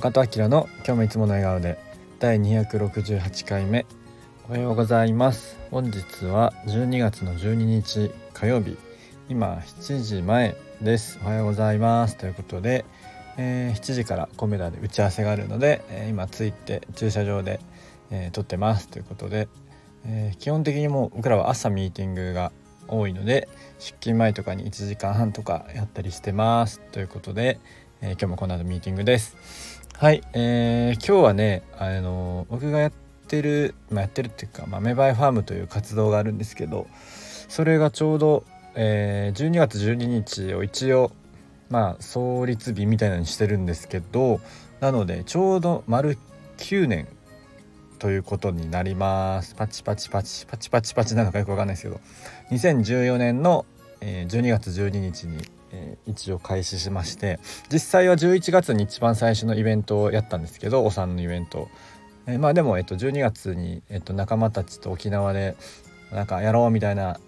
中戸明の今日もいつもの笑顔で第268回目おはようございます。本日は12月の12日火曜日今7時前です。おはようございます。ということで、えー、7時からコメダで打ち合わせがあるので、えー、今着いて駐車場で、えー、撮ってます。ということで、えー、基本的にもう僕らは朝ミーティングが多いので出勤前とかに1時間半とかやったりしてます。ということで、えー、今日もこの後ミーティングです。はい、えー、今日はねあの僕がやってる、まあ、やってるっていうか、まあ、メバイファームという活動があるんですけどそれがちょうど、えー、12月12日を一応まあ創立日みたいなのにしてるんですけどなのでちょうど丸9年ということになります。パチパチパチパチパチパチなのかよくわかんないですけど2014年の12月12日に一応開始しまして実際は11月に一番最初のイベントをやったんですけどお産のイベントえまあでも、えっと、12月に、えっと、仲間たちと沖縄でなんかやろうみたいな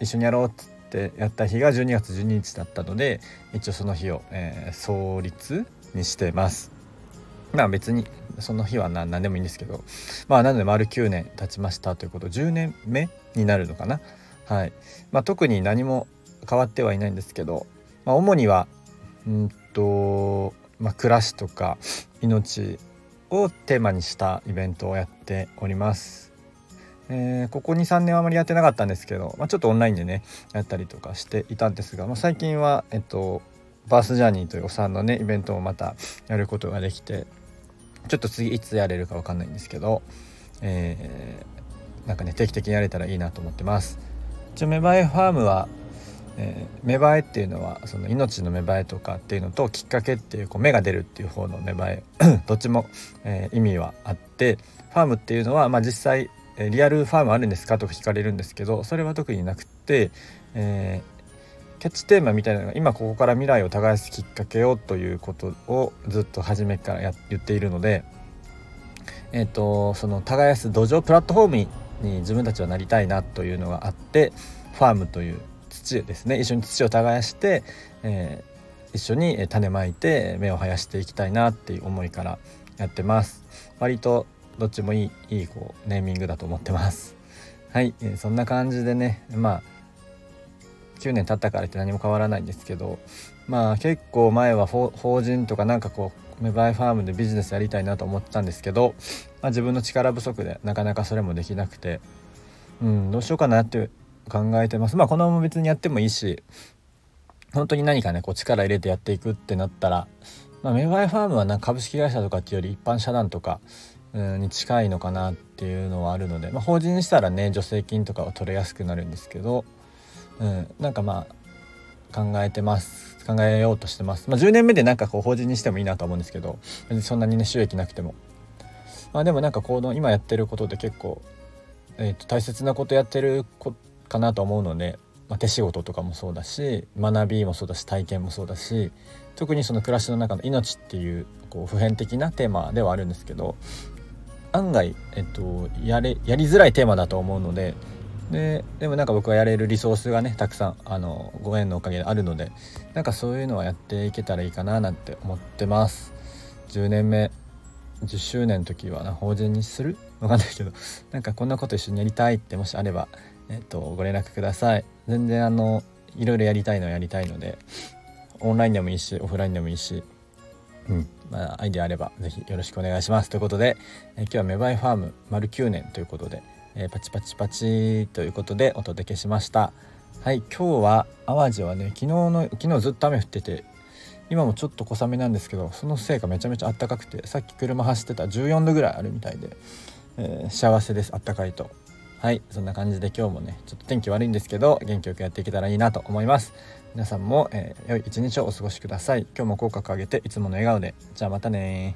一緒にやろうっつってやった日が12月12日だったので一応その日を、えー、創立にしてます。まあ別にその日は何何でもいいんですけどまあなので丸9年経ちましたということ10年目になるのかなはいまあ特に何も変わってはいないんですけど、まあ、主にはうんと、まあ、暮らしとか命をテーマにしたイベントをやっております。えー、ここ23年はあまりやってなかったんですけど、まあ、ちょっとオンラインでねやったりとかしていたんですが、まあ、最近は、えっと、バースジャーニーというお産のねイベントをまたやることができてちょっと次いつやれるか分かんないんですけど、えー、なんかね定期的にやれたらいいなと思ってます。一応メバイファームは、えー、芽生えっていうのはその命の芽生えとかっていうのときっかけっていうこう芽が出るっていう方の芽生え どっちも、えー、意味はあってファームっていうのは、まあ、実際リアルファームあるんですかとか聞かれるんですけどそれは特になくて、えー、キャッチテーマみたいなのが今ここから未来を耕すきっかけをということをずっと初めからや言っているので、えーと、その耕す土壌プラットフォームにに自分たちはなりたいなというのがあってファームという土ですね。一緒に土を耕して、えー、一緒に種まいて芽を生やしていきたいなっていう思いからやってます。割とどっちもいいいいこうネーミングだと思ってます。はい、えー、そんな感じでね。まあ9年経ったからって何も変わらないんですけどまあ結構前は法人とかなんかこうメバイファームでビジネスやりたいなと思ったんですけど、まあ、自分の力不足でなかなかそれもできなくてうんどうしようかなって考えてます。まあこのまま別にやってもいいし本当に何かねこう力入れてやっていくってなったら、まあ、メバイファームはな株式会社とかっていうより一般社団とかに近いのかなっていうのはあるので、まあ、法人にしたらね助成金とかは取れやすくなるんですけど、うん、なんかまあ考えてます。考えようとしてます、まあ、10年目でなんかこう法人にしてもいいなと思うんですけど別にそんなにね収益なくても。まあでもなんかこの今やってることで結構、えー、と大切なことやってるかなと思うので、まあ、手仕事とかもそうだし学びもそうだし体験もそうだし特にその暮らしの中の命っていうこう普遍的なテーマではあるんですけど案外、えっと、やれやりづらいテーマだと思うのでででもなんか僕はやれるリソースがねたくさんあのご縁のおかげであるのでなんかそういうのはやっていけたらいいかななんて思ってます。10年目10周年の時はな法人にする？わかんないけど。なんかこんなこと一緒にやりたいってもしあればえっと、ご連絡ください。全然あのいろいろやりたいのはやりたいのでオンラインでもいいしオフラインでもいいしうんまあ、アイデアあればぜひよろしくお願いします。ということで、え今日はメバイファーム丸9年ということで、えー、パチパチパチということでお届けしました。はい今日は淡路はね昨日の昨日ずっと雨降ってて今もちょっと小雨なんですけどそのせいかめちゃめちゃ暖かくてさっき車走ってた14度ぐらいあるみたいで、えー、幸せです暖かいと。はいそんな感じで今日もねちょっと天気悪いんですけど元気よくやっていけたらいいなと思います。皆さんも、えー、良い一日をお過ごしください。今日も口角上げていつもの笑顔で。じゃあまたね